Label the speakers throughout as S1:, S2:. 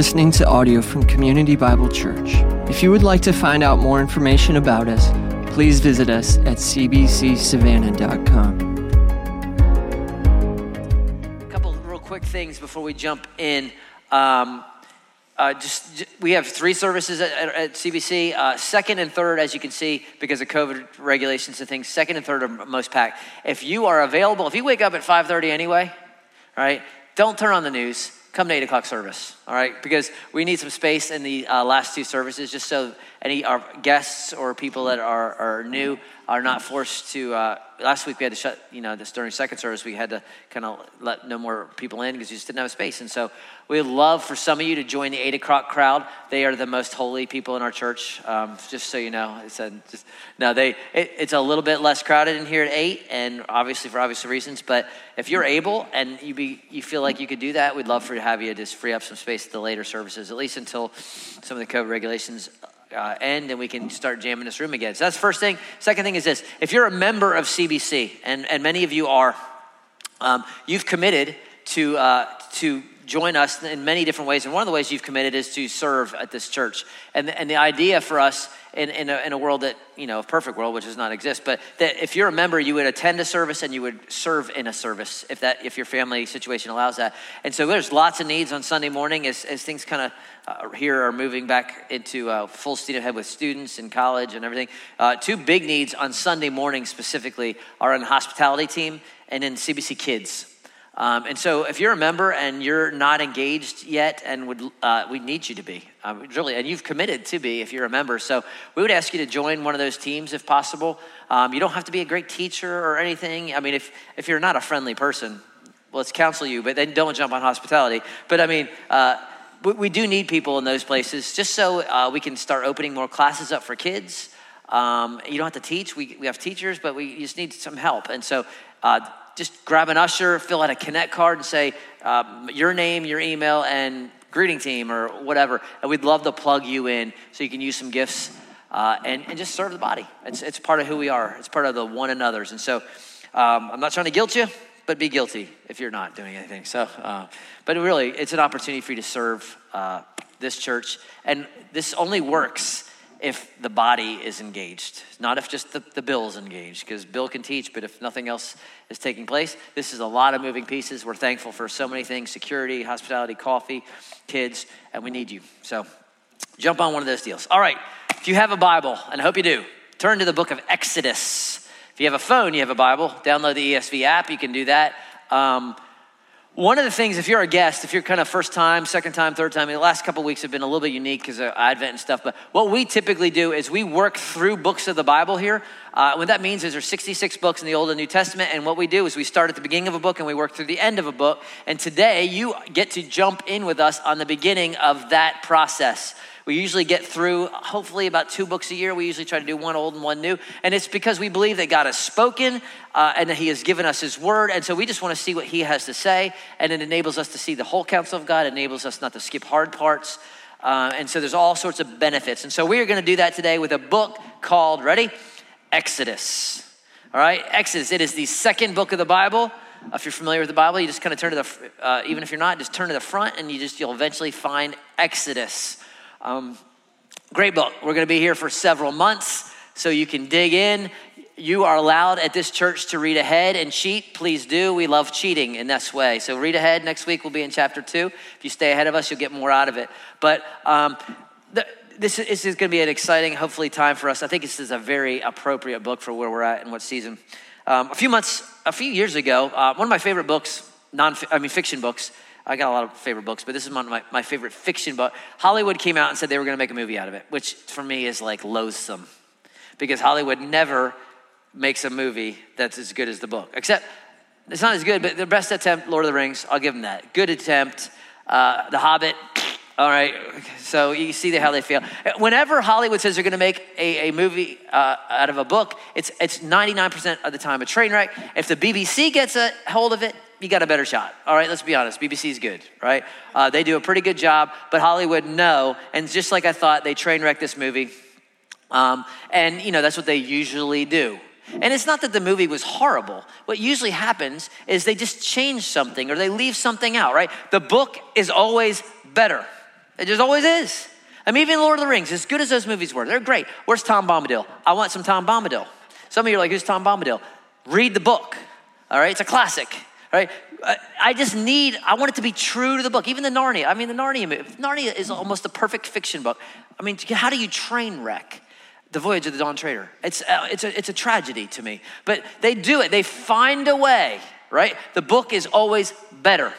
S1: listening to audio from Community Bible Church. If you would like to find out more information about us, please visit us at cbcsavannah.com.
S2: A couple real quick things before we jump in. Um, uh, just, we have three services at, at, CBC. Uh, second and third, as you can see, because of COVID regulations and things, second and third are most packed. If you are available, if you wake up at 5:30 anyway, right? Don't turn on the news. Come to eight o'clock service, all right? Because we need some space in the uh, last two services, just so any our guests or people that are, are new are not forced to. Uh, last week we had to shut, you know, this during second service we had to kind of let no more people in because we just didn't have space. And so we'd love for some of you to join the eight o'clock crowd. They are the most holy people in our church, um, just so you know. It said, just, no, they. It, it's a little bit less crowded in here at eight, and obviously for obvious reasons. But if you're able and you be you feel like you could do that, we'd love for to have you just free up some space at the later services, at least until some of the COVID regulations uh, end and we can start jamming this room again. So that's first thing. Second thing is this if you're a member of CBC, and, and many of you are, um, you've committed to, uh, to join us in many different ways. And one of the ways you've committed is to serve at this church. And, the- and the idea for us in, in, a, in a world that, you know, a perfect world, which does not exist, but that if you're a member, you would attend a service and you would serve in a service if that, if your family situation allows that. And so there's lots of needs on Sunday morning as, as things kind of uh, here are moving back into uh, full steam ahead with students in college and everything. Uh, two big needs on Sunday morning specifically are in hospitality team and in CBC Kids. Um, and so, if you're a member and you're not engaged yet, and would uh, we need you to be, um, really, and you've committed to be if you're a member. So, we would ask you to join one of those teams if possible. Um, you don't have to be a great teacher or anything. I mean, if if you're not a friendly person, let's counsel you, but then don't jump on hospitality. But I mean. Uh, we, do need people in those places just so uh, we can start opening more classes up for kids. Um, you don't have to teach. We, we have teachers, but we just need some help. And so uh, just grab an usher, fill out a connect card, and say um, your name, your email, and greeting team or whatever. And we'd love to plug you in so you can use some gifts uh, and, and just serve the body. It's, it's part of who we are, it's part of the one another's. And so um, I'm not trying to guilt you, but be guilty if you're not doing anything. So, uh, but really, it's an opportunity for you to serve uh, this church. And this only works if the body is engaged, not if just the, the Bill is engaged, because Bill can teach, but if nothing else is taking place, this is a lot of moving pieces. We're thankful for so many things security, hospitality, coffee, kids, and we need you. So jump on one of those deals. All right, if you have a Bible, and I hope you do, turn to the book of Exodus. If you have a phone, you have a Bible, download the ESV app, you can do that. Um, one of the things, if you're a guest, if you're kind of first time, second time, third time, the last couple weeks have been a little bit unique because of Advent and stuff. But what we typically do is we work through books of the Bible here. Uh, what that means is there's 66 books in the Old and New Testament, and what we do is we start at the beginning of a book and we work through the end of a book. And today you get to jump in with us on the beginning of that process. We usually get through, hopefully, about two books a year. We usually try to do one old and one new. And it's because we believe that God has spoken uh, and that He has given us His word. And so we just want to see what He has to say. And it enables us to see the whole counsel of God, it enables us not to skip hard parts. Uh, and so there's all sorts of benefits. And so we are going to do that today with a book called, ready? Exodus. All right, Exodus. It is the second book of the Bible. Uh, If you're familiar with the Bible, you just kind of turn to the, uh, even if you're not, just turn to the front and you just, you'll eventually find Exodus. Um, great book. We're going to be here for several months, so you can dig in. You are allowed at this church to read ahead and cheat. Please do. We love cheating in this way. So read ahead. Next week we'll be in chapter two. If you stay ahead of us, you'll get more out of it. But um, the, this, is, this is going to be an exciting, hopefully, time for us. I think this is a very appropriate book for where we're at and what season. Um, a few months, a few years ago, uh, one of my favorite books, non, I mean fiction books. I got a lot of favorite books, but this is one of my, my favorite fiction book. Hollywood came out and said they were going to make a movie out of it, which for me is like loathsome, because Hollywood never makes a movie that's as good as the book. Except it's not as good, but the best attempt, Lord of the Rings, I'll give them that. Good attempt. Uh, the Hobbit, all right. So you see how they feel. Whenever Hollywood says they're going to make a, a movie uh, out of a book, it's it's 99% of the time a train wreck. If the BBC gets a hold of it, you got a better shot. All right, let's be honest. BBC's good, right? Uh, they do a pretty good job, but Hollywood, no. And just like I thought, they train wreck this movie. Um, and, you know, that's what they usually do. And it's not that the movie was horrible. What usually happens is they just change something or they leave something out, right? The book is always better. It just always is. I mean, even Lord of the Rings, as good as those movies were, they're great. Where's Tom Bombadil? I want some Tom Bombadil. Some of you are like, who's Tom Bombadil? Read the book, all right? It's a classic, all right? I just need, I want it to be true to the book. Even the Narnia, I mean, the Narnia, Narnia is almost a perfect fiction book. I mean, how do you train wreck? The Voyage of the Dawn Treader. It's, uh, it's, a, it's a tragedy to me. But they do it, they find a way, right? The book is always better.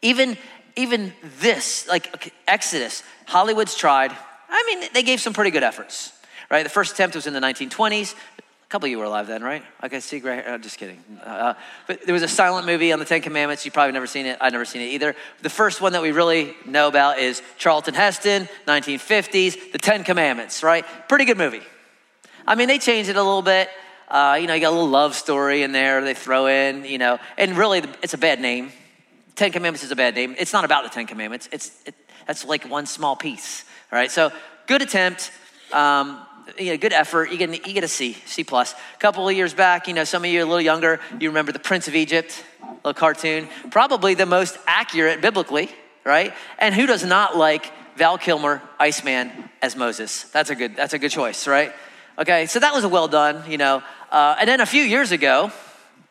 S2: Even, even this, like Exodus, Hollywood's tried. I mean, they gave some pretty good efforts, right? The first attempt was in the 1920s. A couple of you were alive then, right? Okay, see, right here. I'm just kidding. Uh, but there was a silent movie on the Ten Commandments. You've probably never seen it. I've never seen it either. The first one that we really know about is Charlton Heston, 1950s, The Ten Commandments, right? Pretty good movie. I mean, they changed it a little bit. Uh, you know, you got a little love story in there they throw in, you know, and really it's a bad name. Ten Commandments is a bad name. It's not about the Ten Commandments. It's it, that's like one small piece. All right, so good attempt. Um, you know, good effort. You get, you get a C, C plus. A couple of years back, you know, some of you a little younger. You remember the Prince of Egypt, little cartoon. Probably the most accurate biblically, right? And who does not like Val Kilmer, Iceman, as Moses? That's a good. That's a good choice, right? Okay, so that was a well done, you know. Uh, and then a few years ago,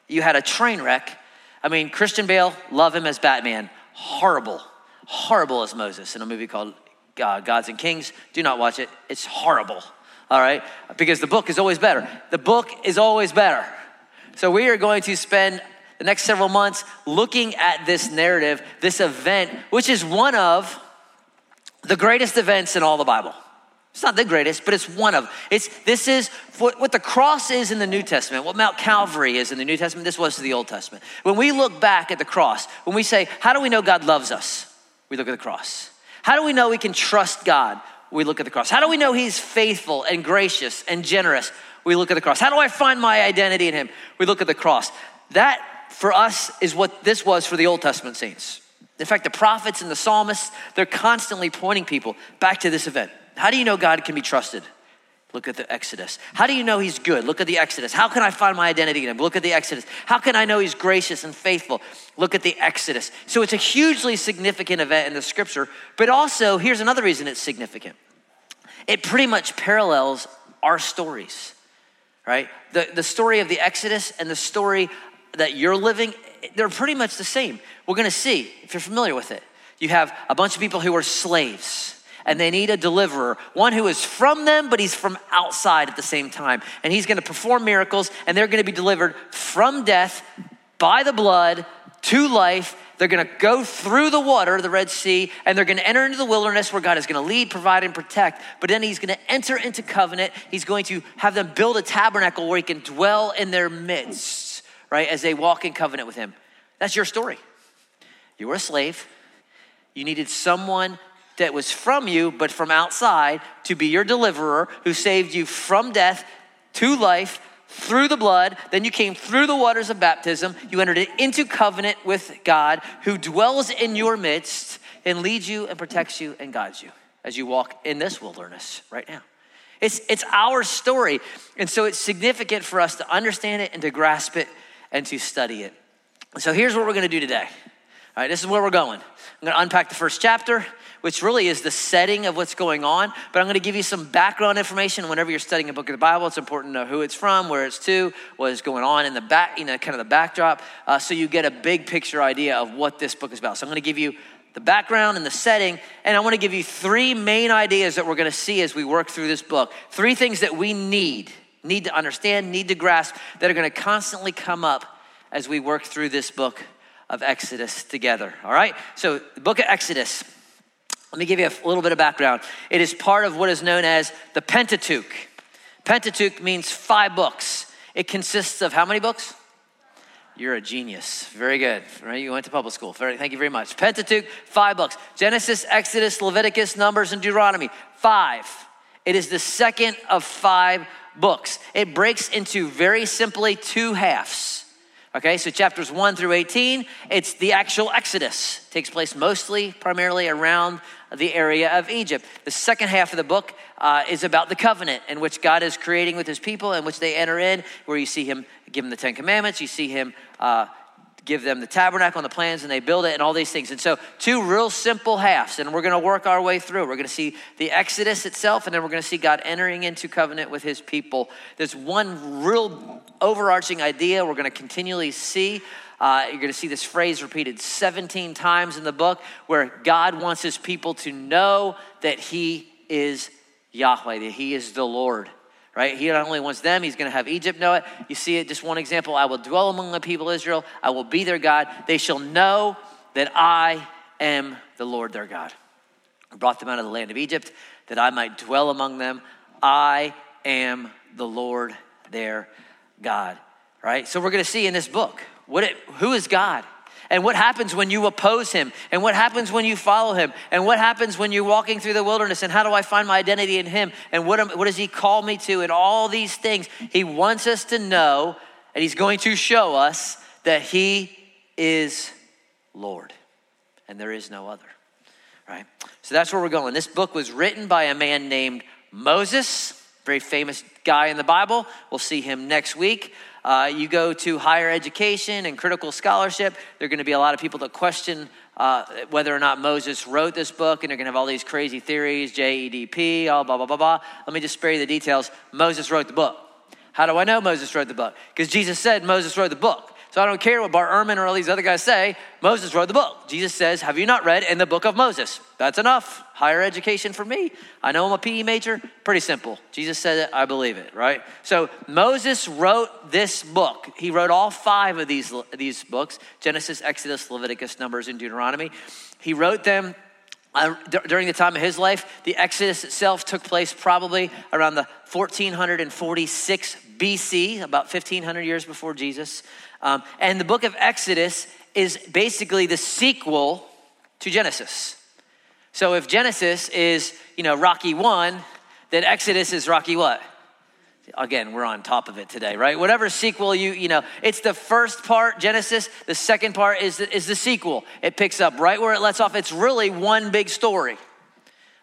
S2: you had a train wreck I mean, Christian Bale, love him as Batman. Horrible, horrible as Moses in a movie called uh, Gods and Kings. Do not watch it, it's horrible, all right? Because the book is always better. The book is always better. So we are going to spend the next several months looking at this narrative, this event, which is one of the greatest events in all the Bible. It's not the greatest, but it's one of. It's this is what, the cross is in the New Testament, what Mount Calvary is in the New Testament, this was to the Old Testament. When we look back at the cross, when we say, How do we know God loves us? We look at the cross. How do we know we can trust God? We look at the cross. How do we know He's faithful and gracious and generous? We look at the cross. How do I find my identity in Him? We look at the cross. That for us is what this was for the Old Testament saints. In fact, the prophets and the psalmists, they're constantly pointing people back to this event. How do you know God can be trusted? Look at the Exodus. How do you know He's good? Look at the Exodus. How can I find my identity in Him? Look at the Exodus. How can I know He's gracious and faithful? Look at the Exodus. So it's a hugely significant event in the scripture, but also, here's another reason it's significant it pretty much parallels our stories, right? The, the story of the Exodus and the story that you're living, they're pretty much the same. We're gonna see, if you're familiar with it. You have a bunch of people who are slaves and they need a deliverer, one who is from them, but he's from outside at the same time. And he's going to perform miracles, and they're going to be delivered from death by the blood to life. They're going to go through the water, the Red Sea, and they're going to enter into the wilderness where God is going to lead, provide, and protect. But then he's going to enter into covenant. He's going to have them build a tabernacle where he can dwell in their midst, right, as they walk in covenant with him. That's your story. You were a slave. You needed someone that was from you, but from outside, to be your deliverer who saved you from death to life through the blood. Then you came through the waters of baptism. You entered into covenant with God who dwells in your midst and leads you and protects you and guides you as you walk in this wilderness right now. It's, it's our story. And so it's significant for us to understand it and to grasp it and to study it. So here's what we're going to do today. All right, this is where we're going. I'm going to unpack the first chapter which really is the setting of what's going on. But I'm going to give you some background information. Whenever you're studying a book of the Bible, it's important to know who it's from, where it's to, what is going on in the back, you know, kind of the backdrop, uh, so you get a big picture idea of what this book is about. So I'm going to give you the background and the setting, and I want to give you three main ideas that we're going to see as we work through this book. Three things that we need, need to understand, need to grasp, that are going to constantly come up as we work through this book of Exodus together. All right? So, the book of Exodus. Let me give you a little bit of background. It is part of what is known as the Pentateuch. Pentateuch means five books. It consists of how many books? You're a genius. Very good. Right? You went to public school. Very, thank you very much. Pentateuch, five books Genesis, Exodus, Leviticus, Numbers, and Deuteronomy. Five. It is the second of five books. It breaks into very simply two halves. Okay, so chapters 1 through 18, it's the actual Exodus. It takes place mostly, primarily around the area of Egypt. The second half of the book uh, is about the covenant in which God is creating with his people, in which they enter in, where you see him give them the Ten Commandments, you see him uh, give them the tabernacle and the plans and they build it and all these things. And so, two real simple halves, and we're going to work our way through. We're going to see the Exodus itself, and then we're going to see God entering into covenant with his people. There's one real overarching idea we're going to continually see. Uh, you're going to see this phrase repeated 17 times in the book where God wants his people to know that he is Yahweh, that he is the Lord right? He not only wants them, he's going to have Egypt know it. You see it, just one example. I will dwell among the people of Israel. I will be their God. They shall know that I am the Lord their God. I brought them out of the land of Egypt that I might dwell among them. I am the Lord their God, right? So we're going to see in this book what it, who is God? And what happens when you oppose him, and what happens when you follow him, and what happens when you're walking through the wilderness, and how do I find my identity in him, and what, am, what does he call me to, and all these things. He wants us to know, and he's going to show us that he is Lord, and there is no other, right? So that's where we're going. This book was written by a man named Moses, very famous guy in the Bible. We'll see him next week. Uh, you go to higher education and critical scholarship, there are going to be a lot of people that question uh, whether or not Moses wrote this book, and they're going to have all these crazy theories, JEDP, all blah, blah, blah, blah. Let me just spare you the details. Moses wrote the book. How do I know Moses wrote the book? Because Jesus said Moses wrote the book. So I don't care what Bart Ehrman or all these other guys say. Moses wrote the book. Jesus says, Have you not read in the book of Moses? That's enough. Higher education for me. I know I'm a PE major. Pretty simple. Jesus said it, I believe it, right? So Moses wrote this book. He wrote all five of these, these books Genesis, Exodus, Leviticus, Numbers, and Deuteronomy. He wrote them uh, d- during the time of his life, the Exodus itself took place probably around the 1446 BC, about 1500 years before Jesus. Um, and the book of Exodus is basically the sequel to Genesis. So if Genesis is, you know, Rocky 1, then Exodus is Rocky what? Again, we're on top of it today, right? Whatever sequel you, you know, it's the first part, Genesis. The second part is the, is the sequel. It picks up right where it lets off. It's really one big story.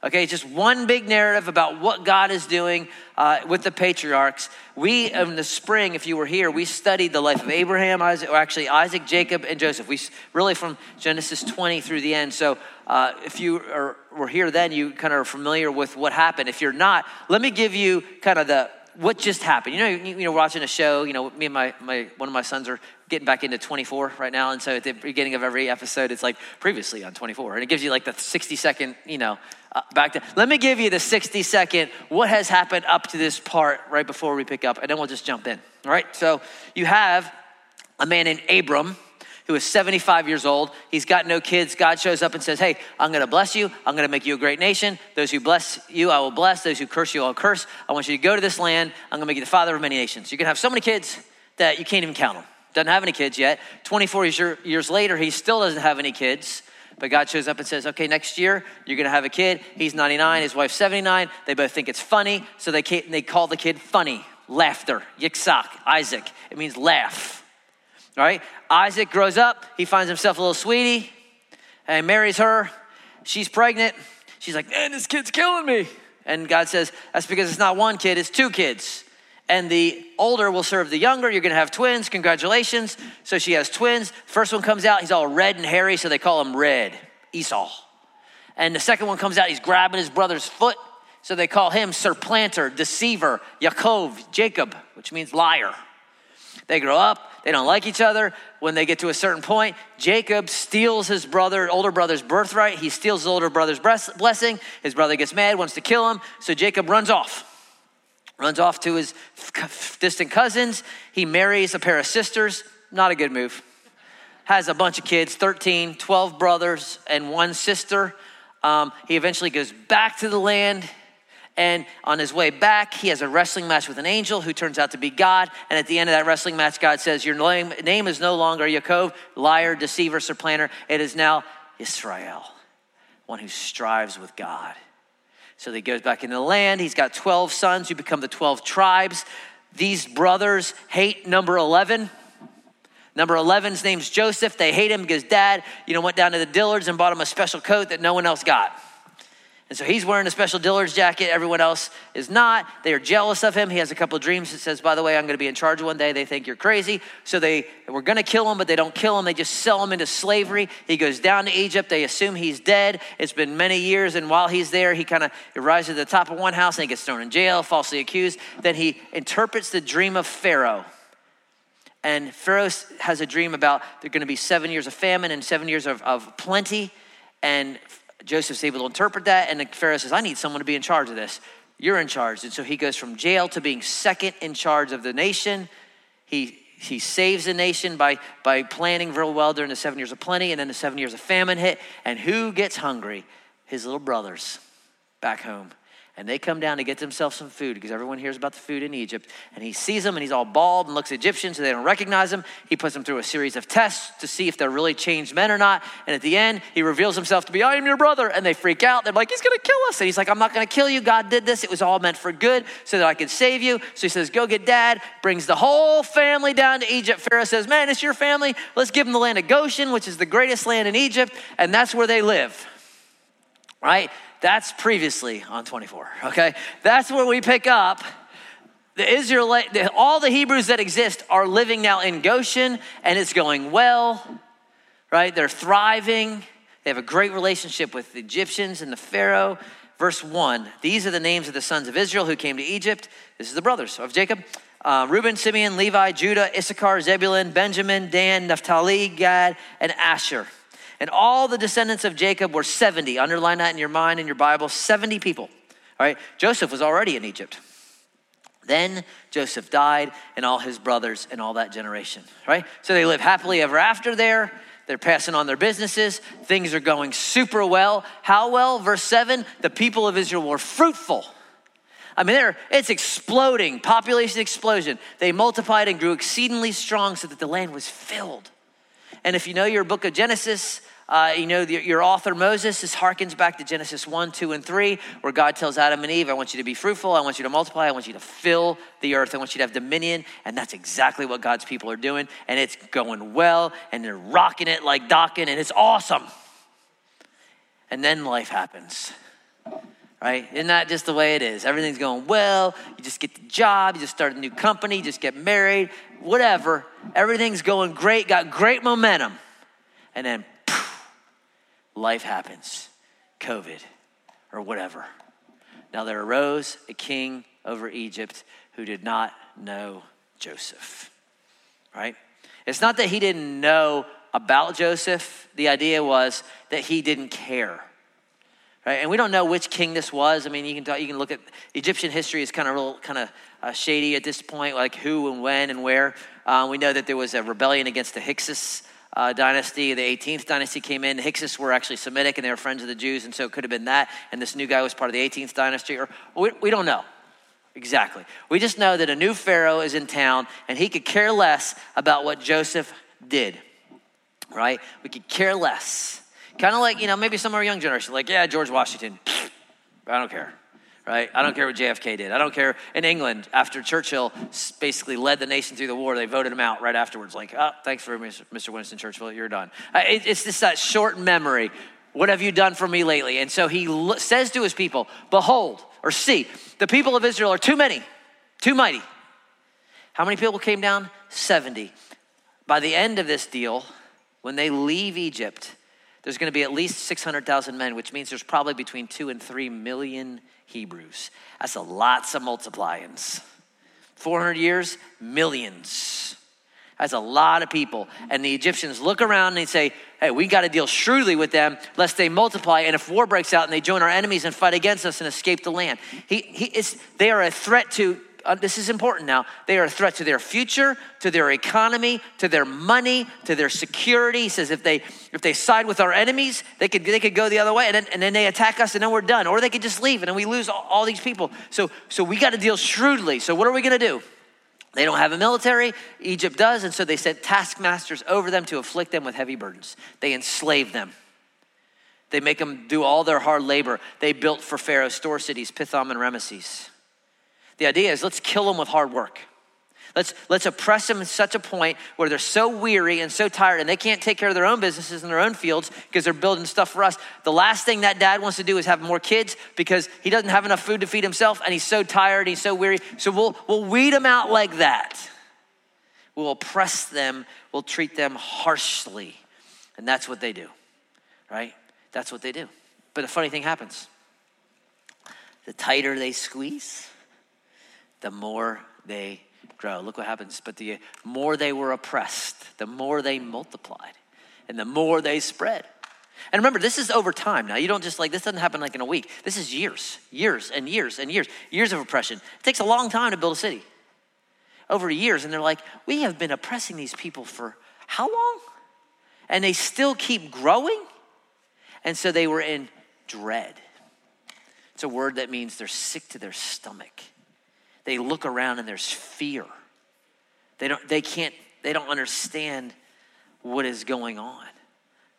S2: Okay, just one big narrative about what God is doing uh, with the patriarchs. We, in the spring, if you were here, we studied the life of Abraham, Isaac, or actually Isaac, Jacob, and Joseph. We really from Genesis 20 through the end. So uh, if you are, were here then, you kind of are familiar with what happened. If you're not, let me give you kind of the what just happened? You know, you, you know, watching a show. You know, me and my, my one of my sons are getting back into 24 right now, and so at the beginning of every episode, it's like previously on 24, and it gives you like the 60 second, you know, uh, back to. Let me give you the 60 second. What has happened up to this part right before we pick up, and then we'll just jump in. All right. So you have a man named Abram who is 75 years old. He's got no kids. God shows up and says, Hey, I'm going to bless you. I'm going to make you a great nation. Those who bless you, I will bless. Those who curse you, I'll curse. I want you to go to this land. I'm going to make you the father of many nations. You can have so many kids that you can't even count them. Doesn't have any kids yet. 24 years later, he still doesn't have any kids. But God shows up and says, okay, next year you're gonna have a kid. He's 99, his wife's 79. They both think it's funny, so they, they call the kid funny, laughter, yitzhak, Isaac. It means laugh. All right? Isaac grows up, he finds himself a little sweetie, and marries her. She's pregnant. She's like, man, this kid's killing me. And God says, that's because it's not one kid, it's two kids. And the older will serve the younger. You're gonna have twins. Congratulations. So she has twins. First one comes out, he's all red and hairy, so they call him Red, Esau. And the second one comes out, he's grabbing his brother's foot, so they call him Supplanter, Deceiver, Yaakov, Jacob, which means liar. They grow up, they don't like each other. When they get to a certain point, Jacob steals his brother, older brother's birthright. He steals his older brother's blessing. His brother gets mad, wants to kill him. So Jacob runs off. Runs off to his distant cousins. He marries a pair of sisters. Not a good move. Has a bunch of kids 13, 12 brothers, and one sister. Um, he eventually goes back to the land and on his way back, he has a wrestling match with an angel who turns out to be God. And at the end of that wrestling match, God says, Your name, name is no longer Yaakov, liar, deceiver, supplanter. It is now Israel, one who strives with God. So he goes back in the land. He's got 12 sons who become the 12 tribes. These brothers hate number 11. Number 11's name's Joseph. They hate him because dad, you know, went down to the Dillard's and bought him a special coat that no one else got. And so he's wearing a special Dillard's jacket. Everyone else is not. They are jealous of him. He has a couple dreams that says, by the way, I'm going to be in charge one day. They think you're crazy. So they were going to kill him, but they don't kill him. They just sell him into slavery. He goes down to Egypt. They assume he's dead. It's been many years. And while he's there, he kind of rises to the top of one house and he gets thrown in jail, falsely accused. Then he interprets the dream of Pharaoh. And Pharaoh has a dream about there are going to be seven years of famine and seven years of, of plenty. And Joseph's able to interpret that, and the Pharaoh says, I need someone to be in charge of this. You're in charge. And so he goes from jail to being second in charge of the nation. He, he saves the nation by, by planning real well during the seven years of plenty, and then the seven years of famine hit. And who gets hungry? His little brothers back home and they come down to get themselves some food because everyone hears about the food in Egypt. And he sees them and he's all bald and looks Egyptian, so they don't recognize him. He puts them through a series of tests to see if they're really changed men or not. And at the end, he reveals himself to be, I am your brother. And they freak out. They're like, He's going to kill us. And he's like, I'm not going to kill you. God did this. It was all meant for good so that I could save you. So he says, Go get dad. Brings the whole family down to Egypt. Pharaoh says, Man, it's your family. Let's give them the land of Goshen, which is the greatest land in Egypt. And that's where they live. Right? That's previously on 24, okay? That's where we pick up. The Israelite, all the Hebrews that exist are living now in Goshen and it's going well, right? They're thriving. They have a great relationship with the Egyptians and the Pharaoh. Verse 1 These are the names of the sons of Israel who came to Egypt. This is the brothers of Jacob uh, Reuben, Simeon, Levi, Judah, Issachar, Zebulun, Benjamin, Dan, Naphtali, Gad, and Asher. And all the descendants of Jacob were 70. Underline that in your mind, in your Bible 70 people. All right, Joseph was already in Egypt. Then Joseph died, and all his brothers and all that generation, right? So they live happily ever after there. They're passing on their businesses. Things are going super well. How well? Verse 7 the people of Israel were fruitful. I mean, they're, it's exploding, population explosion. They multiplied and grew exceedingly strong so that the land was filled. And if you know your book of Genesis, uh, you know, the, your author Moses, this harkens back to Genesis 1, 2, and 3, where God tells Adam and Eve, I want you to be fruitful, I want you to multiply, I want you to fill the earth, I want you to have dominion. And that's exactly what God's people are doing. And it's going well, and they're rocking it like Dokken, and it's awesome. And then life happens right? Isn't that just the way it is? Everything's going well. You just get the job, you just start a new company, you just get married, whatever. Everything's going great, got great momentum. And then life happens COVID or whatever. Now there arose a king over Egypt who did not know Joseph, right? It's not that he didn't know about Joseph, the idea was that he didn't care. Right? And we don't know which king this was. I mean, you can, talk, you can look at Egyptian history is kind of real, kind of uh, shady at this point, like who and when and where. Uh, we know that there was a rebellion against the Hyksos uh, dynasty. The 18th dynasty came in. The Hyksos were actually Semitic and they were friends of the Jews, and so it could have been that. And this new guy was part of the 18th dynasty, or we, we don't know exactly. We just know that a new Pharaoh is in town, and he could care less about what Joseph did. Right? We could care less. Kind of like, you know, maybe some of our young generation, like, yeah, George Washington, I don't care right? I don't care what JFK did. I don't care. In England, after Churchill basically led the nation through the war, they voted him out right afterwards. Like, oh, thanks for Mr. Winston Churchill, you're done. It's just that short memory. What have you done for me lately? And so he says to his people, Behold, or see, the people of Israel are too many, too mighty. How many people came down? 70. By the end of this deal, when they leave Egypt, there's going to be at least 600,000 men, which means there's probably between two and three million Hebrews. That's a lots of multiplyings. 400 years, millions. That's a lot of people. And the Egyptians look around and they say, hey, we got to deal shrewdly with them lest they multiply. And if war breaks out and they join our enemies and fight against us and escape the land, he, he, they are a threat to uh, this is important now. They are a threat to their future, to their economy, to their money, to their security. He says if they if they side with our enemies, they could they could go the other way, and then, and then they attack us, and then we're done. Or they could just leave, and then we lose all, all these people. So so we got to deal shrewdly. So what are we going to do? They don't have a military. Egypt does, and so they sent taskmasters over them to afflict them with heavy burdens. They enslave them. They make them do all their hard labor. They built for Pharaoh store cities, Pithom and Ramesses. The idea is let's kill them with hard work. Let's, let's oppress them to such a point where they're so weary and so tired and they can't take care of their own businesses and their own fields because they're building stuff for us. The last thing that dad wants to do is have more kids because he doesn't have enough food to feed himself and he's so tired, he's so weary. So we'll, we'll weed them out like that. We'll oppress them, we'll treat them harshly. And that's what they do, right? That's what they do. But a funny thing happens the tighter they squeeze, the more they grow. Look what happens. But the more they were oppressed, the more they multiplied, and the more they spread. And remember, this is over time. Now, you don't just like, this doesn't happen like in a week. This is years, years and years and years, years of oppression. It takes a long time to build a city. Over years. And they're like, we have been oppressing these people for how long? And they still keep growing. And so they were in dread. It's a word that means they're sick to their stomach. They look around and there's fear. They don't, they can't, they don't understand what is going on,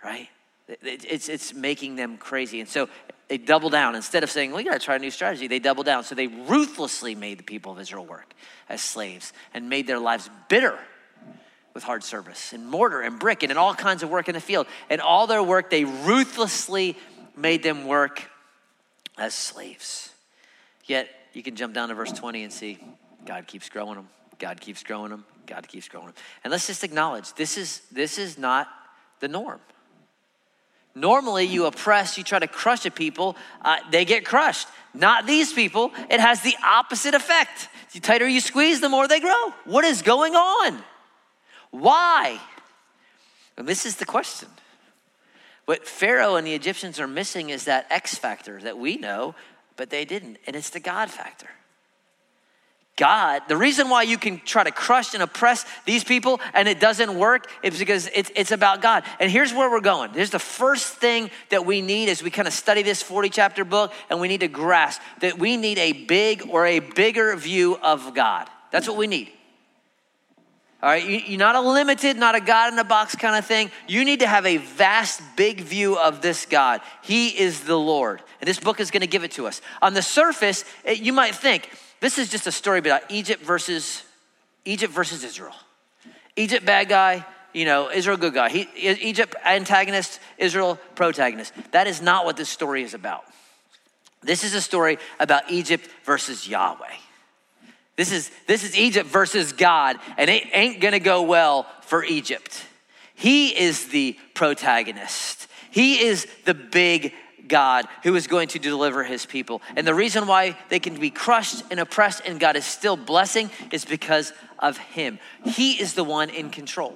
S2: right? It's, it's making them crazy. And so they double down. Instead of saying, we got to try a new strategy, they double down. So they ruthlessly made the people of Israel work as slaves and made their lives bitter with hard service and mortar and brick and in all kinds of work in the field. And all their work, they ruthlessly made them work as slaves. Yet you can jump down to verse 20 and see God keeps growing them. God keeps growing them. God keeps growing them. And let's just acknowledge this is this is not the norm. Normally, you oppress, you try to crush a people, uh, they get crushed. Not these people. It has the opposite effect. The tighter you squeeze, the more they grow. What is going on? Why? And this is the question. What Pharaoh and the Egyptians are missing is that X factor that we know, but they didn't, and it's the God factor. God, the reason why you can try to crush and oppress these people and it doesn't work is because it's, it's about God. And here's where we're going. Here's the first thing that we need as we kind of study this 40 chapter book, and we need to grasp that we need a big or a bigger view of God. That's what we need. All right, you're not a limited, not a God in a box kind of thing. You need to have a vast, big view of this God. He is the Lord. And this book is going to give it to us. On the surface, it, you might think this is just a story about Egypt versus Egypt versus Israel. Egypt bad guy, you know, Israel good guy. He, Egypt antagonist, Israel protagonist. That is not what this story is about. This is a story about Egypt versus Yahweh. This is, this is Egypt versus God, and it ain't gonna go well for Egypt. He is the protagonist, He is the big God who is going to deliver his people. And the reason why they can be crushed and oppressed and God is still blessing is because of him. He is the one in control.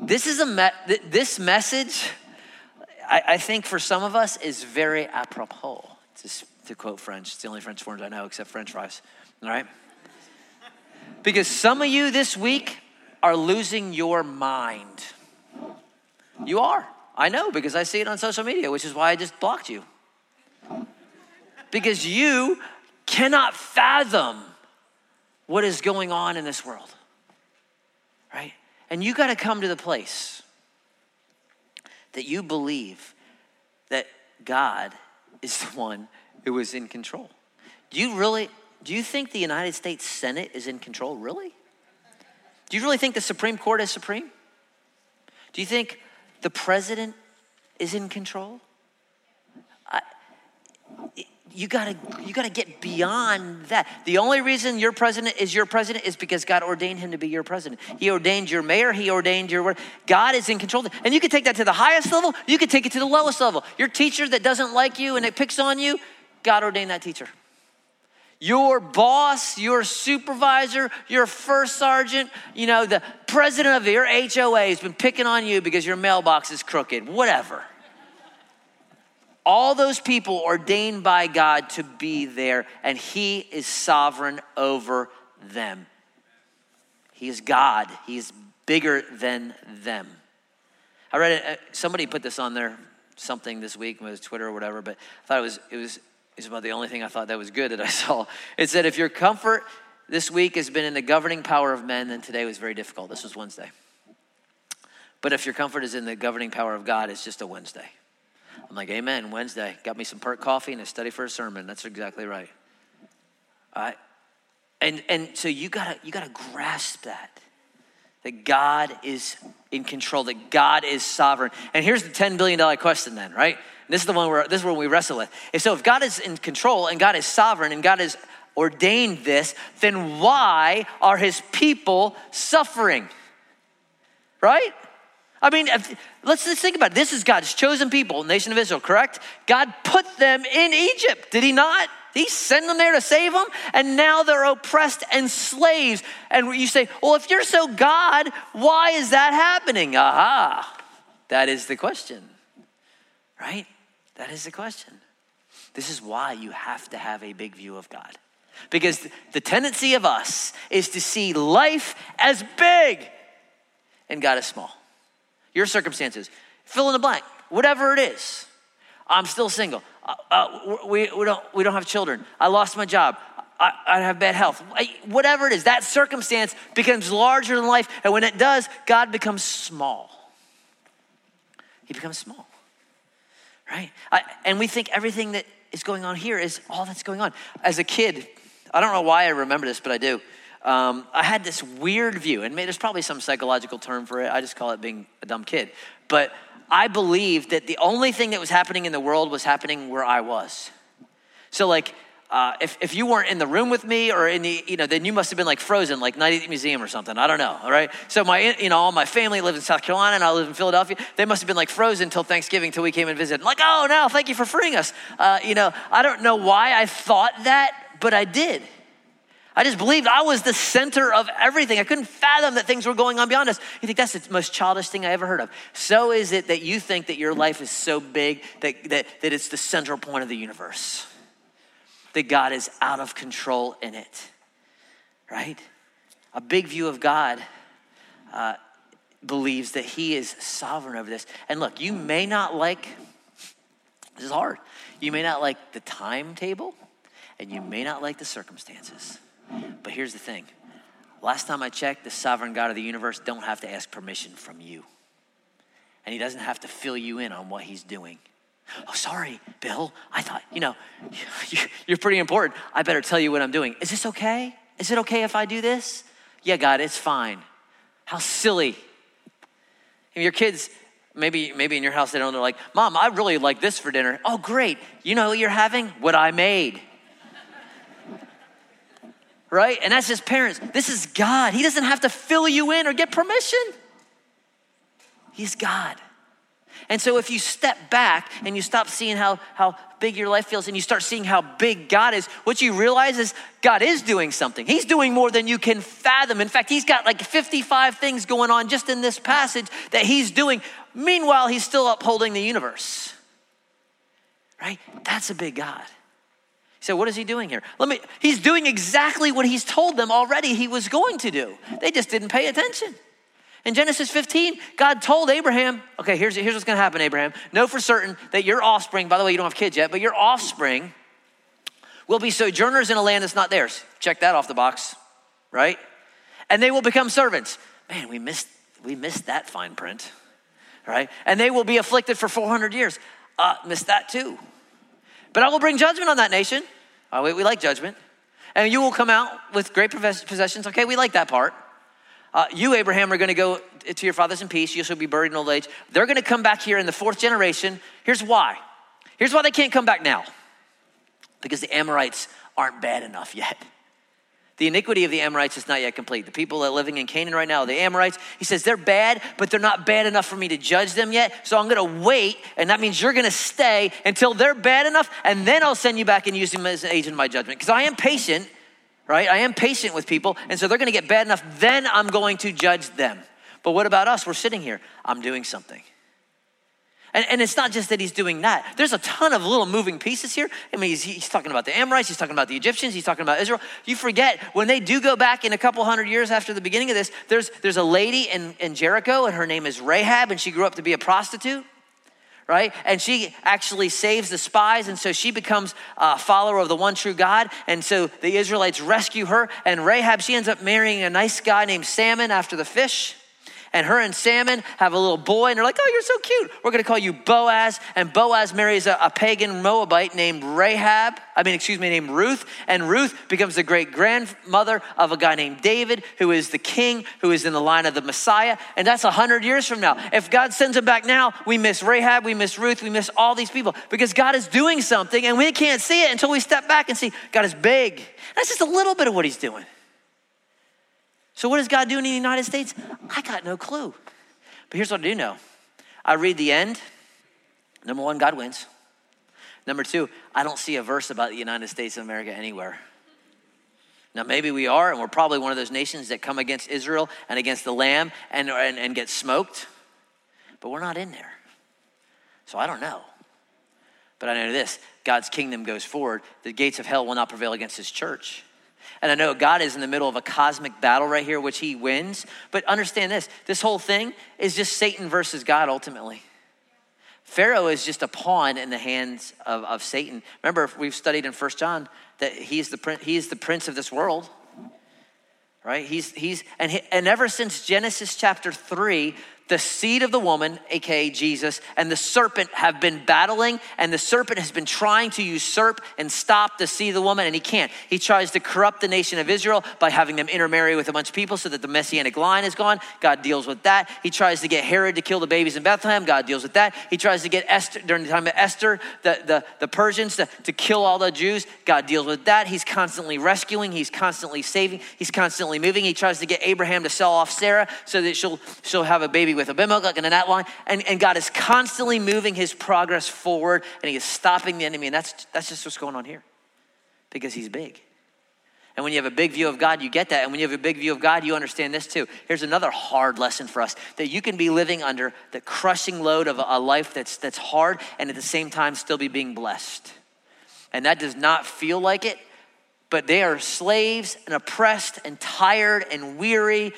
S2: This is a me- this message, I, I think for some of us is very apropos. To, to quote French, it's the only French words I know except French fries all right? Because some of you this week are losing your mind. You are. I know because I see it on social media, which is why I just blocked you. Because you cannot fathom what is going on in this world, right? And you got to come to the place that you believe that God is the one who is in control. Do you really, do you think the United States Senate is in control? Really? Do you really think the Supreme Court is supreme? Do you think the president is in control? I, you gotta, you gotta get beyond that. The only reason your president is your president is because God ordained him to be your president. He ordained your mayor, he ordained your, God is in control. And you can take that to the highest level, you can take it to the lowest level. Your teacher that doesn't like you and it picks on you, God ordained that teacher. Your boss, your supervisor, your first sergeant, you know, the president of your HOA has been picking on you because your mailbox is crooked, whatever. All those people ordained by God to be there, and He is sovereign over them. He is God, He is bigger than them. I read it, uh, somebody put this on there, something this week, it was Twitter or whatever, but I thought it was, it was is about the only thing I thought that was good that I saw. It said, if your comfort this week has been in the governing power of men, then today was very difficult. This was Wednesday. But if your comfort is in the governing power of God, it's just a Wednesday. I'm like, Amen, Wednesday. Got me some Perc coffee and a study for a sermon. That's exactly right. All right. And, and so you gotta, you gotta grasp that, that God is in control, that God is sovereign. And here's the $10 billion question then, right? This is the one where this is where we wrestle with. And so if God is in control and God is sovereign and God has ordained this, then why are his people suffering? Right? I mean, if, let's just think about it. This is God's chosen people, nation of Israel, correct? God put them in Egypt, did he not? He sent them there to save them, and now they're oppressed and slaves. And you say, well, if you're so God, why is that happening? Aha, that is the question, right? That is the question. This is why you have to have a big view of God. Because the tendency of us is to see life as big and God is small. Your circumstances, fill in the blank, whatever it is. I'm still single. Uh, uh, we, we, don't, we don't have children. I lost my job. I, I have bad health. Whatever it is, that circumstance becomes larger than life. And when it does, God becomes small. He becomes small, right? I, and we think everything that is going on here is all that's going on. As a kid, I don't know why I remember this, but I do. Um, I had this weird view, and there's probably some psychological term for it. I just call it being a dumb kid. But I believed that the only thing that was happening in the world was happening where I was. So, like, uh, if, if you weren't in the room with me or in the, you know, then you must have been like frozen, like Night at the Museum or something. I don't know, all right? So my, you know, all my family lived in South Carolina and I live in Philadelphia. They must have been like frozen until Thanksgiving, until we came and visited. I'm like, oh, no, thank you for freeing us. Uh, you know, I don't know why I thought that, but I did. I just believed I was the center of everything. I couldn't fathom that things were going on beyond us. You think that's the most childish thing I ever heard of. So is it that you think that your life is so big that, that, that it's the central point of the universe, that God is out of control in it, right? A big view of God uh, believes that He is sovereign over this. And look, you may not like, this is hard, you may not like the timetable, and you may not like the circumstances. But here's the thing last time I checked, the sovereign God of the universe don't have to ask permission from you. And he doesn't have to fill you in on what he's doing. Oh, sorry, Bill. I thought, you know, you're pretty important. I better tell you what I'm doing. Is this okay? Is it okay if I do this? Yeah, God, it's fine. How silly. And your kids, maybe maybe in your house they don't they're like mom i really like this for dinner oh great you know what you're having what i made right? And that's his parents. This is God. He doesn't have to fill you in or get permission. He's God. And so if you step back and you stop seeing how, how big your life feels and you start seeing how big God is, what you realize is God is doing something. He's doing more than you can fathom. In fact, he's got like 55 things going on just in this passage that he's doing. Meanwhile, he's still upholding the universe. Right? That's a big God. So what is he doing here? Let me he's doing exactly what he's told them already he was going to do. They just didn't pay attention. In Genesis 15, God told Abraham, okay, here's, here's what's gonna happen, Abraham. Know for certain that your offspring, by the way, you don't have kids yet, but your offspring will be sojourners in a land that's not theirs. Check that off the box, right? And they will become servants. Man, we missed, we missed that fine print, right? And they will be afflicted for 400 years. Uh, missed that too. But I will bring judgment on that nation. Oh, we, we like judgment. And you will come out with great possessions. Okay, we like that part. Uh, you, Abraham, are going to go to your fathers in peace. You shall be buried in old age. They're going to come back here in the fourth generation. Here's why. Here's why they can't come back now because the Amorites aren't bad enough yet. The iniquity of the Amorites is not yet complete. The people that are living in Canaan right now, the Amorites, he says, they're bad, but they're not bad enough for me to judge them yet. So I'm going to wait, and that means you're going to stay until they're bad enough, and then I'll send you back and use them as an agent of my judgment. Because I am patient, right? I am patient with people, and so they're going to get bad enough, then I'm going to judge them. But what about us? We're sitting here. I'm doing something. And, and, it's not just that he's doing that. There's a ton of little moving pieces here. I mean, he's, he's, talking about the Amorites, he's talking about the Egyptians, he's talking about Israel. You forget, when they do go back in a couple hundred years after the beginning of this, there's, there's a lady in, in Jericho, and her name is Rahab, and she grew up to be a prostitute. Right? And she actually saves the spies, and so she becomes a follower of the one true God. And so the Israelites rescue her, and Rahab, she ends up marrying a nice guy named Salmon after the fish And her and Salmon have a little boy, and they're like, oh, you're so cute. We're going to call you Boaz. And Boaz marries a, a pagan Moabite named Rahab. I mean, excuse me, named Ruth. And Ruth becomes the great grandmother of a guy named David, who is the king, who is in the line of the Messiah. And that's 100 years from now. If God sends him back now, we miss Rahab, we miss Ruth, we miss all these people because God is doing something and we can't see it until we step back and see God is big. That's just a little bit of what he's doing. So, what is God doing in the United States? I got no clue. But here's what I do know I read the end. Number one, God wins. Number two, I don't see a verse about the United States of America anywhere. Now, maybe we are, and we're probably one of those nations that come against Israel and against the Lamb and, and, and get smoked, but we're not in there. So I don't know. But I know this God's kingdom goes forward. The gates of hell will not prevail against his church. And I know God is in the middle of a cosmic battle right here, which he wins. But understand this this whole thing is just Satan versus God ultimately. Pharaoh is just a pawn in the hands of, of Satan. Remember, we've studied in First John that he's the, he's the prince of this world right he's he's and, he, and ever since genesis chapter 3 the seed of the woman, aka Jesus, and the serpent have been battling, and the serpent has been trying to usurp and stop the seed of the woman, and he can't. He tries to corrupt the nation of Israel by having them intermarry with a bunch of people so that the messianic line is gone. God deals with that. He tries to get Herod to kill the babies in Bethlehem. God deals with that. He tries to get Esther, during the time of Esther, the, the, the Persians to, to kill all the Jews. God deals with that. He's constantly rescuing, he's constantly saving, he's constantly moving. He tries to get Abraham to sell off Sarah so that she'll, she'll have a baby with Abimelech and in that line. And, and God is constantly moving his progress forward and he is stopping the enemy. And that's, that's just what's going on here because he's big. And when you have a big view of God, you get that. And when you have a big view of God, you understand this too. Here's another hard lesson for us that you can be living under the crushing load of a life that's, that's hard and at the same time still be being blessed. And that does not feel like it, but they are slaves and oppressed and tired and weary,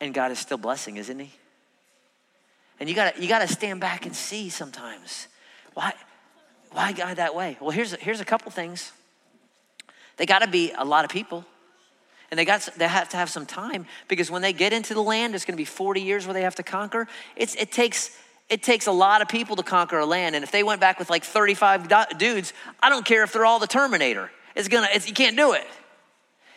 S2: and God is still blessing, isn't He? And you gotta, you gotta stand back and see sometimes. Why, why God that way? Well, here's, here's a couple things. They gotta be a lot of people. And they, got, they have to have some time because when they get into the land, it's gonna be 40 years where they have to conquer. It's, it, takes, it takes a lot of people to conquer a land. And if they went back with like 35 dudes, I don't care if they're all the Terminator. It's gonna, it's, you can't do it.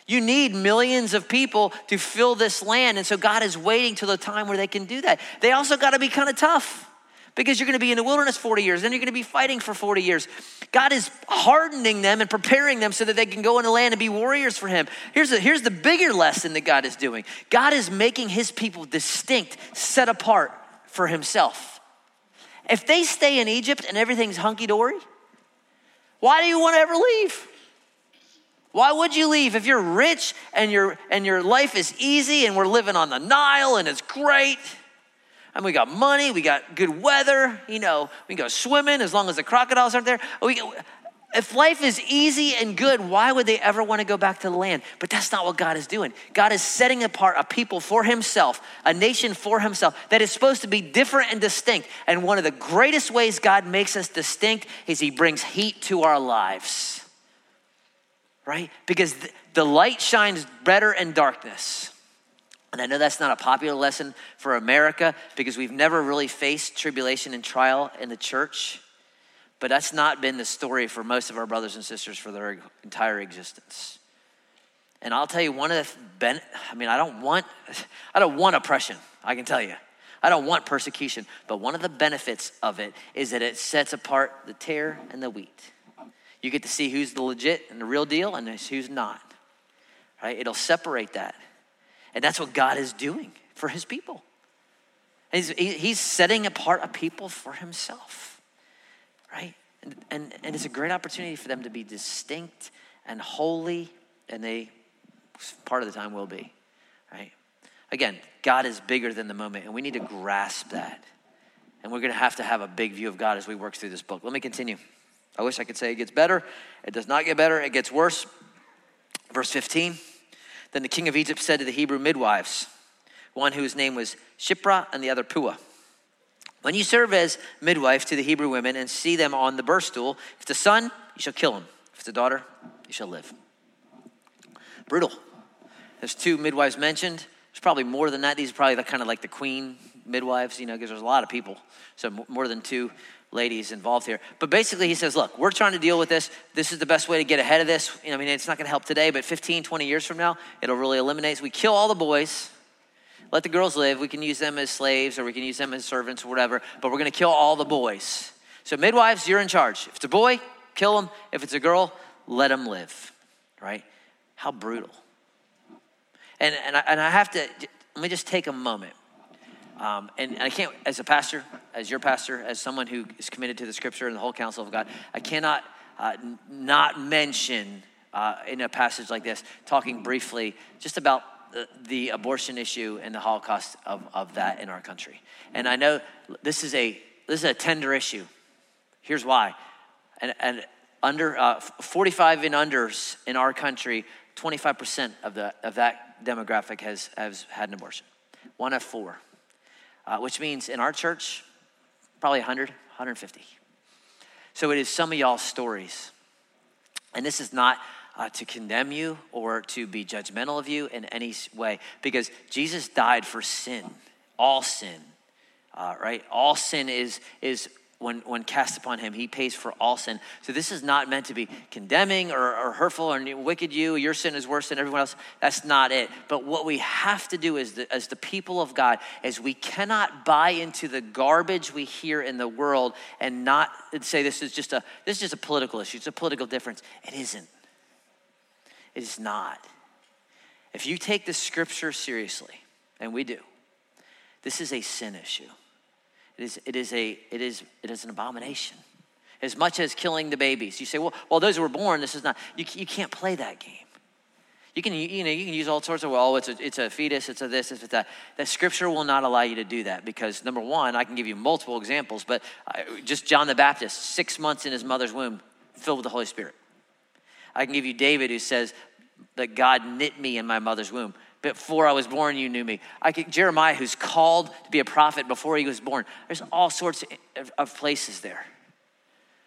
S2: You need millions of people to fill this land. And so God is waiting till the time where they can do that. They also got to be kind of tough because you're going to be in the wilderness 40 years, then you're going to be fighting for 40 years. God is hardening them and preparing them so that they can go in the land and be warriors for Him. Here's, a, here's the bigger lesson that God is doing God is making His people distinct, set apart for Himself. If they stay in Egypt and everything's hunky dory, why do you want to ever leave? Why would you leave if you're rich and your and your life is easy and we're living on the Nile and it's great? And we got money, we got good weather, you know, we can go swimming as long as the crocodiles aren't there. We, if life is easy and good, why would they ever want to go back to the land? But that's not what God is doing. God is setting apart a people for himself, a nation for himself that is supposed to be different and distinct. And one of the greatest ways God makes us distinct is he brings heat to our lives right? Because the light shines better in darkness. And I know that's not a popular lesson for America because we've never really faced tribulation and trial in the church. But that's not been the story for most of our brothers and sisters for their entire existence. And I'll tell you one of the ben- I mean I don't want I don't want oppression, I can tell you. I don't want persecution, but one of the benefits of it is that it sets apart the tare and the wheat. You get to see who's the legit and the real deal and who's not. Right? It'll separate that. And that's what God is doing for his people. He's, he's setting apart a people for himself. Right? And, and, and it's a great opportunity for them to be distinct and holy, and they, part of the time, will be. Right? Again, God is bigger than the moment, and we need to grasp that. And we're going to have to have a big view of God as we work through this book. Let me continue. I wish I could say it gets better. It does not get better, it gets worse. Verse 15 Then the king of Egypt said to the Hebrew midwives, one whose name was Shiphrah and the other Puah, When you serve as midwife to the Hebrew women and see them on the birth stool, if it's a son, you shall kill him. If it's a daughter, you shall live. Brutal. There's two midwives mentioned. There's probably more than that. These are probably the kind of like the queen midwives, you know, because there's a lot of people. So more than two ladies involved here. But basically, he says, look, we're trying to deal with this. This is the best way to get ahead of this. I mean, it's not going to help today, but 15, 20 years from now, it'll really eliminate. So we kill all the boys. Let the girls live. We can use them as slaves or we can use them as servants or whatever, but we're going to kill all the boys. So, midwives, you're in charge. If it's a boy, kill him. If it's a girl, let him live, right? How brutal. And, and, I, and I have to, let me just take a moment. Um, and I can't, as a pastor, as your pastor, as someone who is committed to the scripture and the whole counsel of God, I cannot uh, not mention uh, in a passage like this, talking briefly just about the, the, abortion issue and the Holocaust of, of that in our country. And I know this is a, this is a tender issue. Here's why. And, and under uh, 45 and unders in our country, 25% of, the, of that demographic has, has had an abortion. One of four, uh, which means in our church, probably 100, 150. So it is some of y'all's stories. And this is not uh, to condemn you or to be judgmental of you in any way because Jesus died for sin, all sin, uh, right? All sin is, is when, when cast upon him, he pays for all sin. So this is not meant to be condemning or, or hurtful or wicked you. Your sin is worse than everyone else. That's not it. But what we have to do is the, as the people of God is we cannot buy into the garbage we hear in the world and not say this is just a this is just a political issue. It's a political difference. It isn't. It is not. If you take the scripture seriously, and we do, this is a sin issue. It is, it is, a, it is, it is an abomination. As much as killing the babies. You say, well, well those who were born, this is not, you, you can't play that game. You can, you know, you can use all sorts of, well, it's a, it's a fetus, it's a this, it's a that. That scripture will not allow you to do that because, number one, I can give you multiple examples, but uh, just John the Baptist, six months in his mother's womb, filled with the Holy Spirit. I can give you David who says that God knit me in my mother's womb. Before I was born, you knew me. I could, Jeremiah, who's called to be a prophet before he was born. There's all sorts of, of places there,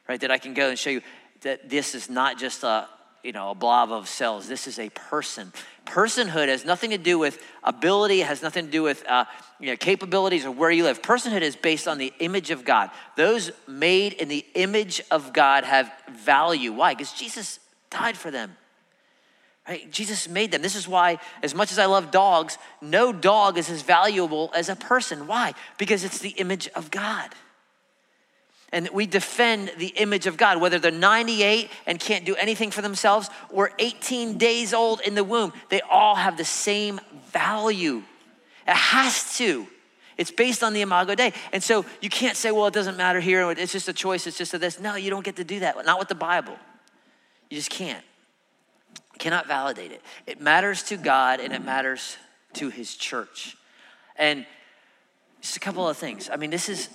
S2: right, that I can go and show you that this is not just a, you know, a blob of cells. This is a person. Personhood has nothing to do with ability, has nothing to do with uh, you know, capabilities or where you live. Personhood is based on the image of God. Those made in the image of God have value. Why? Because Jesus died for them. Right? Jesus made them. This is why, as much as I love dogs, no dog is as valuable as a person. Why? Because it's the image of God. And we defend the image of God, whether they're 98 and can't do anything for themselves or 18 days old in the womb, they all have the same value. It has to. It's based on the Imago Dei. And so you can't say, well, it doesn't matter here, it's just a choice, it's just a this. No, you don't get to do that. Not with the Bible. You just can't cannot validate it. It matters to God and it matters to his church. And just a couple of things. I mean, this is,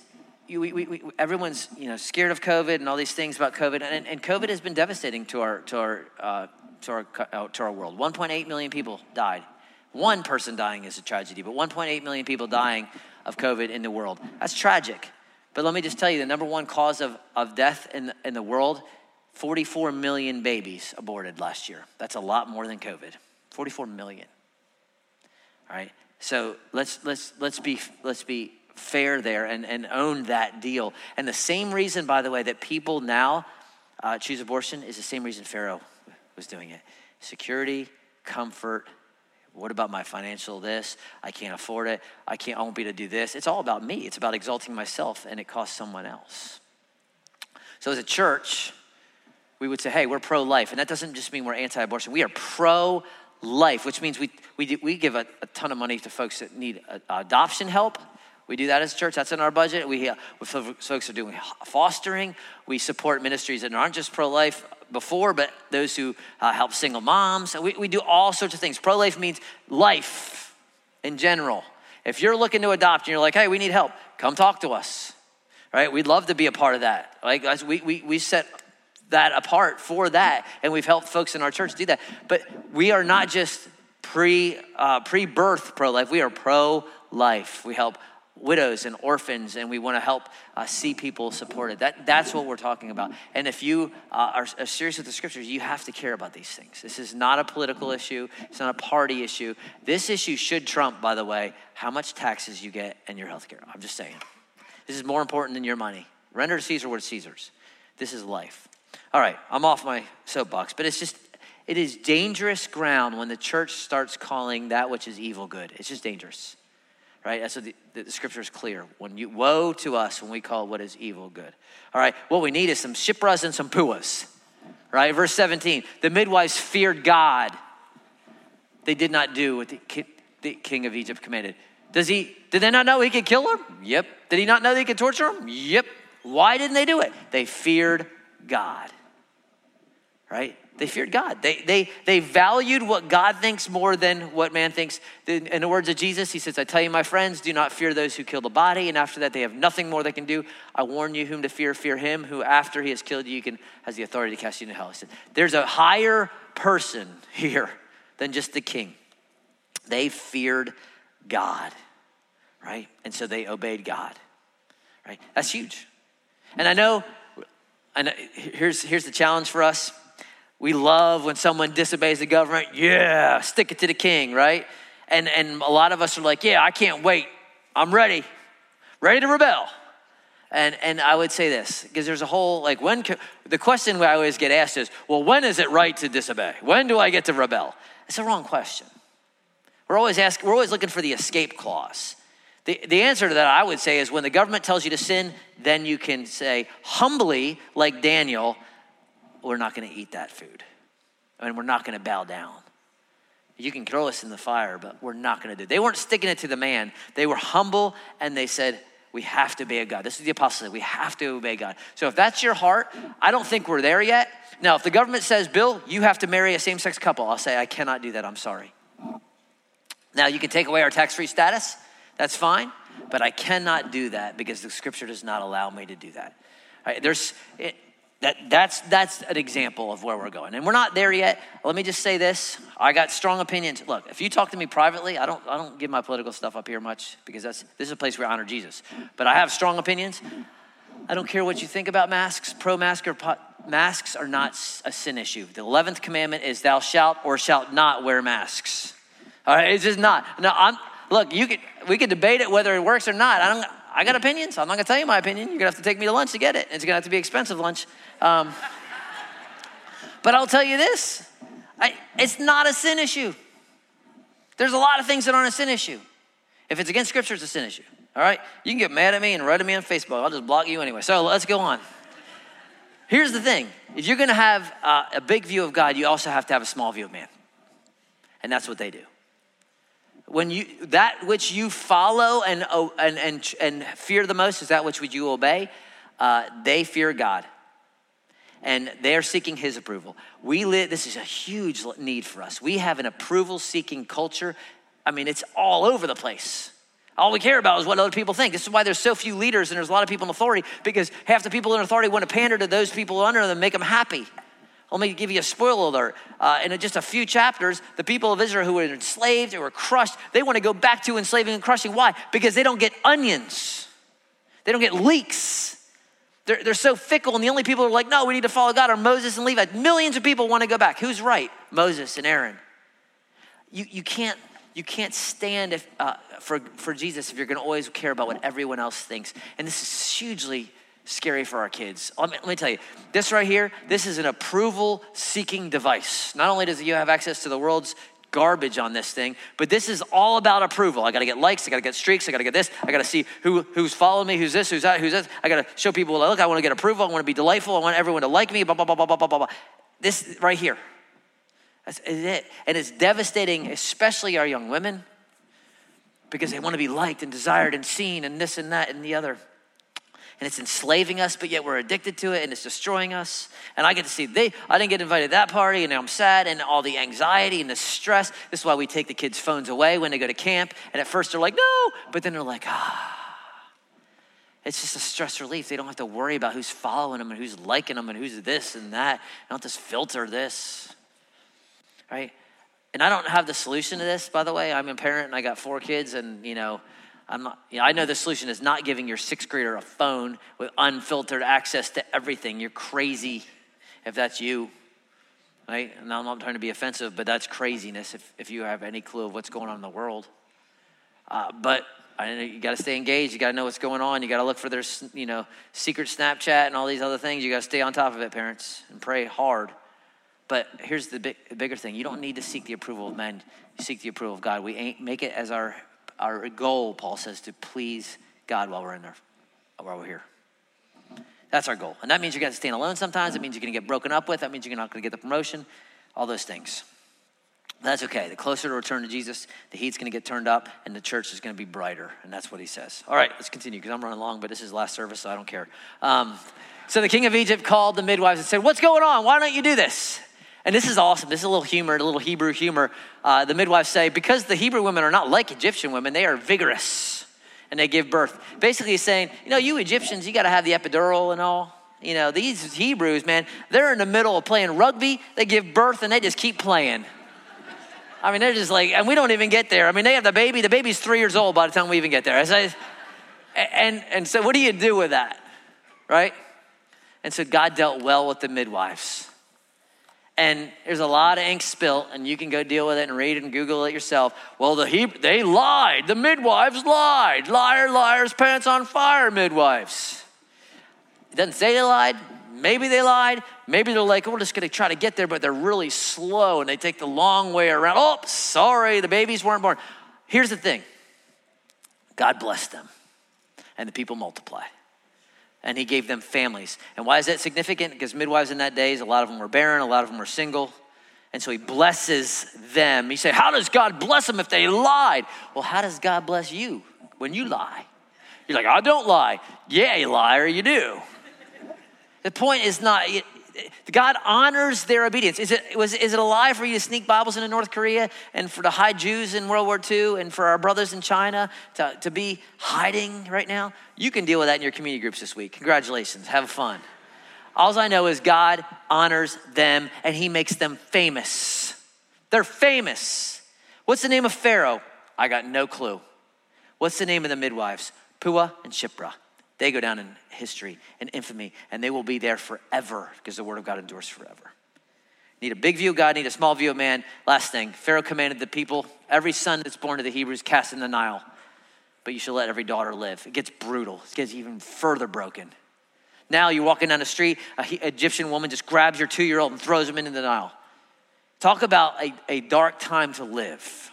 S2: we, we, we, everyone's you know scared of COVID and all these things about COVID, and, and COVID has been devastating to our to our uh, to our uh, to our world. 1.8 million people died. One person dying is a tragedy, but 1.8 million people dying of COVID in the world. That's tragic. But let me just tell you, the number one cause of, of death in, in the world 44 million babies aborted last year. That's a lot more than COVID. 44 million. All right. So let's let's let's be let's be fair there and, and own that deal. And the same reason, by the way, that people now uh, choose abortion is the same reason Pharaoh was doing it. Security, comfort. What about my financial this? I can't afford it. I can't I won't be able to do this. It's all about me. It's about exalting myself and it costs someone else. So as a church, we would say, hey, we're pro life. And that doesn't just mean we're anti abortion. We are pro life, which means we, we, we give a, a, ton of money to folks that need adoption help. We do that as a church. That's in our budget. We, uh, folks are doing fostering. We support ministries that aren't just pro life before, but those who uh, help single moms. We, we do all sorts of things. Pro life means life in general. If you're looking to adopt and you're like, hey, we need help, come talk to us. Right? We'd love to be a part of that. Like, we, we, we set that apart for that, and we've helped folks in our church do that. But we are not just pre uh, pre birth pro life; we are pro life. We help widows and orphans, and we want to help uh, see people supported. That, that's what we're talking about. And if you uh, are, are, serious with the scriptures, you have to care about these things. This is not a political issue, it's not a party issue. This issue should trump, by the way, how much taxes you get and your health care. I'm just saying. This is more important than your money. Render to Caesar what is Caesar's. This is life. All right, I'm off my soapbox, but it's just, it is dangerous ground when the church starts calling that which is evil good. It's just dangerous right? That's what the, the, scripture is clear. When you woe to us when we call what is evil good. All right, what we need is some Shiphrahs and some Puahs, right? Verse 17, the midwives feared God. They did not do what the, the king of Egypt commanded. Does he, did they not know he could kill them? Yep. Did he not know they could torture them? Yep. Why didn't they do it? They feared God, right? They feared God. They, they, they valued what God thinks more than what man thinks. In the words of Jesus, he says, I tell you, my friends, do not fear those who kill the body, and after that they have nothing more they can do. I warn you whom to fear, fear him who after he has killed you, can, has the authority to cast you into hell. He said, There's a higher person here than just the king. They feared God, right? And so they obeyed God, right? That's huge. And I know, and here's, here's the challenge for us we love when someone disobeys the government. Yeah, stick it to the king, right? And, and a lot of us are like, yeah, I can't wait. I'm ready, ready to rebel. And, and I would say this, because there's a whole, like, when, the question I always get asked is, well, when is it right to disobey? When do I get to rebel? It's a wrong question. We're always asking, we're always looking for the escape clause. The, the answer to that, I would say, is when the government tells you to sin, then you can say humbly, like Daniel, we're not going to eat that food. I mean, we're not going to bow down. You can throw us in the fire, but we're not going to do it. They weren't sticking it to the man. They were humble and they said, we have to obey a God. This is the apostle. We have to obey God. So if that's your heart, I don't think we're there yet. Now, if the government says, Bill, you have to marry a same sex couple, I'll say, I cannot do that. I'm sorry. Now, you can take away our tax free status. That's fine. But I cannot do that because the scripture does not allow me to do that. Right, there's, it, that, that's, that's an example of where we're going. And we're not there yet. Let me just say this. I got strong opinions. Look, if you talk to me privately, I don't, I don't give my political stuff up here much because that's, this is a place where I honor Jesus. But I have strong opinions. I don't care what you think about masks, pro mask or po- masks are not a sin issue. The 11th commandment is thou shalt or shalt not wear masks. All right, it's just not. No, I'm, look, you could, we could debate it whether it works or not. I don't, I got opinions. I'm not gonna tell you my opinion. You're gonna have to take me to lunch to get it. It's gonna have to be expensive lunch. Um, but I'll tell you this I, it's not a sin issue. There's a lot of things that aren't a sin issue. If it's against scripture, it's a sin issue. All right? You can get mad at me and write at me on Facebook. I'll just block you anyway. So let's go on. Here's the thing if you're gonna have uh, a big view of God, you also have to have a small view of man. And that's what they do when you that which you follow and and and, and fear the most is that which would you obey? Uh, they fear god. And they're seeking his approval. We live this is a huge need for us. We have an approval seeking culture. I mean it's all over the place. All we care about is what other people think. This is why there's so few leaders and there's a lot of people in authority because half the people in authority want to pander to those people under them and make them happy. Let me give you a spoiler alert. Uh, in just a few chapters, the people of Israel who were enslaved, who were crushed, they want to go back to enslaving and crushing. Why? Because they don't get onions, they don't get leeks. They're, they're so fickle, and the only people who are like, no, we need to follow God are Moses and Levi. Millions of people want to go back. Who's right? Moses and Aaron. You, you, can't, you can't stand if, uh, for, for Jesus if you're going to always care about what everyone else thinks. And this is hugely scary for our kids. Let me, let me, tell you, this right here, this is an approval seeking device. Not only does you have access to the world's garbage on this thing, but this is all about approval. I gotta get likes, I gotta get streaks, I gotta get this, I gotta see who, who's following me, who's this, who's that, who's this. I gotta show people, look, I wanna get approval, I wanna be delightful, I want everyone to like me, blah, blah, blah, blah, blah, blah, blah. This right here. That's it. And it's devastating, especially our young women, because they wanna be liked and desired and seen and this and that and the other and it's enslaving us, but yet we're addicted to it and it's destroying us. And I get to see they I didn't get invited to that party and now I'm sad and all the anxiety and the stress. This is why we take the kids' phones away when they go to camp. And at first they're like, no, but then they're like, ah. It's just a stress relief. They don't have to worry about who's following them and who's liking them and who's this and that. I don't just filter this. Right? And I don't have the solution to this, by the way. I'm a parent and I got four kids, and you know, I'm not, you know, I know the solution is not giving your sixth grader a phone with unfiltered access to everything. You're crazy if that's you, right? And I'm not trying to be offensive, but that's craziness if, if you have any clue of what's going on in the world. Uh, but I know you got to stay engaged. You got to know what's going on. You got to look for their, you know, secret Snapchat and all these other things. You got to stay on top of it, parents, and pray hard. But here's the, big, the bigger thing: you don't need to seek the approval of men. You seek the approval of God. We ain't make it as our our goal, Paul says, to please God while we're in there, while we're here. That's our goal. And that means you're going to stand alone sometimes. It means you're going to get broken up with. That means you're not going to get the promotion, all those things. That's okay. The closer to return to Jesus, the heat's going to get turned up and the church is going to be brighter. And that's what he says. All right, let's continue because I'm running long, but this is last service, so I don't care. Um, so the king of Egypt called the midwives and said, What's going on? Why don't you do this? And this is awesome. This is a little humor, a little Hebrew humor. Uh, the midwives say, because the Hebrew women are not like Egyptian women, they are vigorous and they give birth. Basically, saying, you know, you Egyptians, you got to have the epidural and all. You know, these Hebrews, man, they're in the middle of playing rugby. They give birth and they just keep playing. I mean, they're just like, and we don't even get there. I mean, they have the baby. The baby's three years old by the time we even get there. And, and so, what do you do with that? Right? And so, God dealt well with the midwives. And there's a lot of ink spilt, and you can go deal with it and read it and Google it yourself. Well, the Hebrew, they lied. The midwives lied. Liar, liars, pants on fire, midwives. It doesn't say they lied. Maybe they lied. Maybe they're like, oh, we're just going to try to get there, but they're really slow and they take the long way around. Oh, sorry, the babies weren't born. Here's the thing God blessed them, and the people multiply and he gave them families. And why is that significant? Because midwives in that days, a lot of them were barren, a lot of them were single. And so he blesses them. You say, How does God bless them if they lied? Well, how does God bless you when you lie? You're like, I don't lie. Yeah, you liar, you do. The point is not, God honors their obedience. Is it, was, is it a lie for you to sneak Bibles into North Korea and for the hide Jews in World War II and for our brothers in China to, to be hiding right now? You can deal with that in your community groups this week. Congratulations. Have fun. All I know is God honors them and he makes them famous. They're famous. What's the name of Pharaoh? I got no clue. What's the name of the midwives? Puah and Shiphrah. They go down in history and infamy, and they will be there forever because the word of God endures forever. Need a big view of God, need a small view of man. Last thing Pharaoh commanded the people every son that's born to the Hebrews cast in the Nile, but you shall let every daughter live. It gets brutal, it gets even further broken. Now you're walking down the street, an Egyptian woman just grabs your two year old and throws him into the Nile. Talk about a, a dark time to live.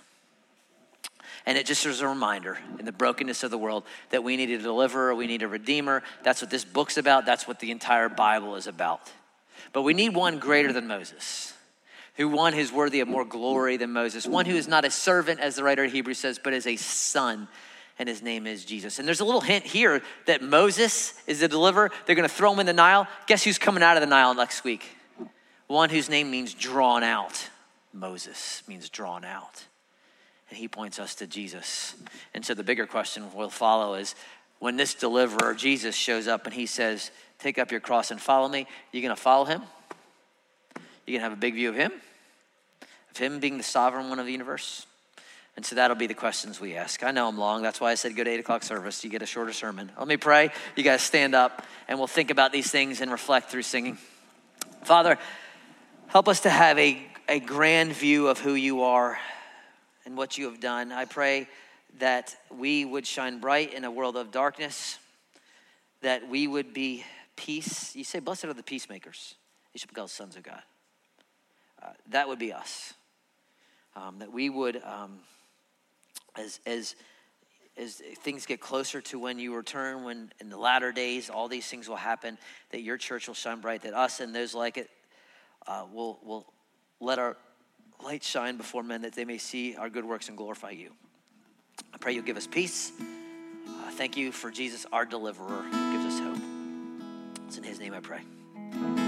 S2: And it just is a reminder in the brokenness of the world that we need a deliverer, we need a redeemer. That's what this book's about, that's what the entire Bible is about. But we need one greater than Moses, who one who's worthy of more glory than Moses, one who is not a servant, as the writer of Hebrews says, but is a son and his name is Jesus. And there's a little hint here that Moses is the deliverer. They're going to throw him in the Nile. Guess who's coming out of the Nile next week? One whose name means drawn out. Moses means drawn out. And he points us to Jesus. And so the bigger question will follow is when this deliverer, Jesus, shows up and he says, Take up your cross and follow me, you're going to follow him? You're going to have a big view of him? Of him being the sovereign one of the universe? And so that'll be the questions we ask. I know I'm long. That's why I said go to 8 o'clock service. You get a shorter sermon. Let me pray. You guys stand up and we'll think about these things and reflect through singing. Father, help us to have a, a grand view of who you are and what you have done. I pray that we would shine bright in a world of darkness, that we would be peace. You say, Blessed are the peacemakers, You shall be called sons of God. Uh, that would be us. Um, that we would, um, as, as, as things get closer to when you return, when in the latter days all these things will happen, that your church will shine bright, that us and those like it uh, will, will let our light shine before men that they may see our good works and glorify you. I pray you'll give us peace. Uh, thank you for Jesus, our deliverer, who gives us hope. It's in his name I pray.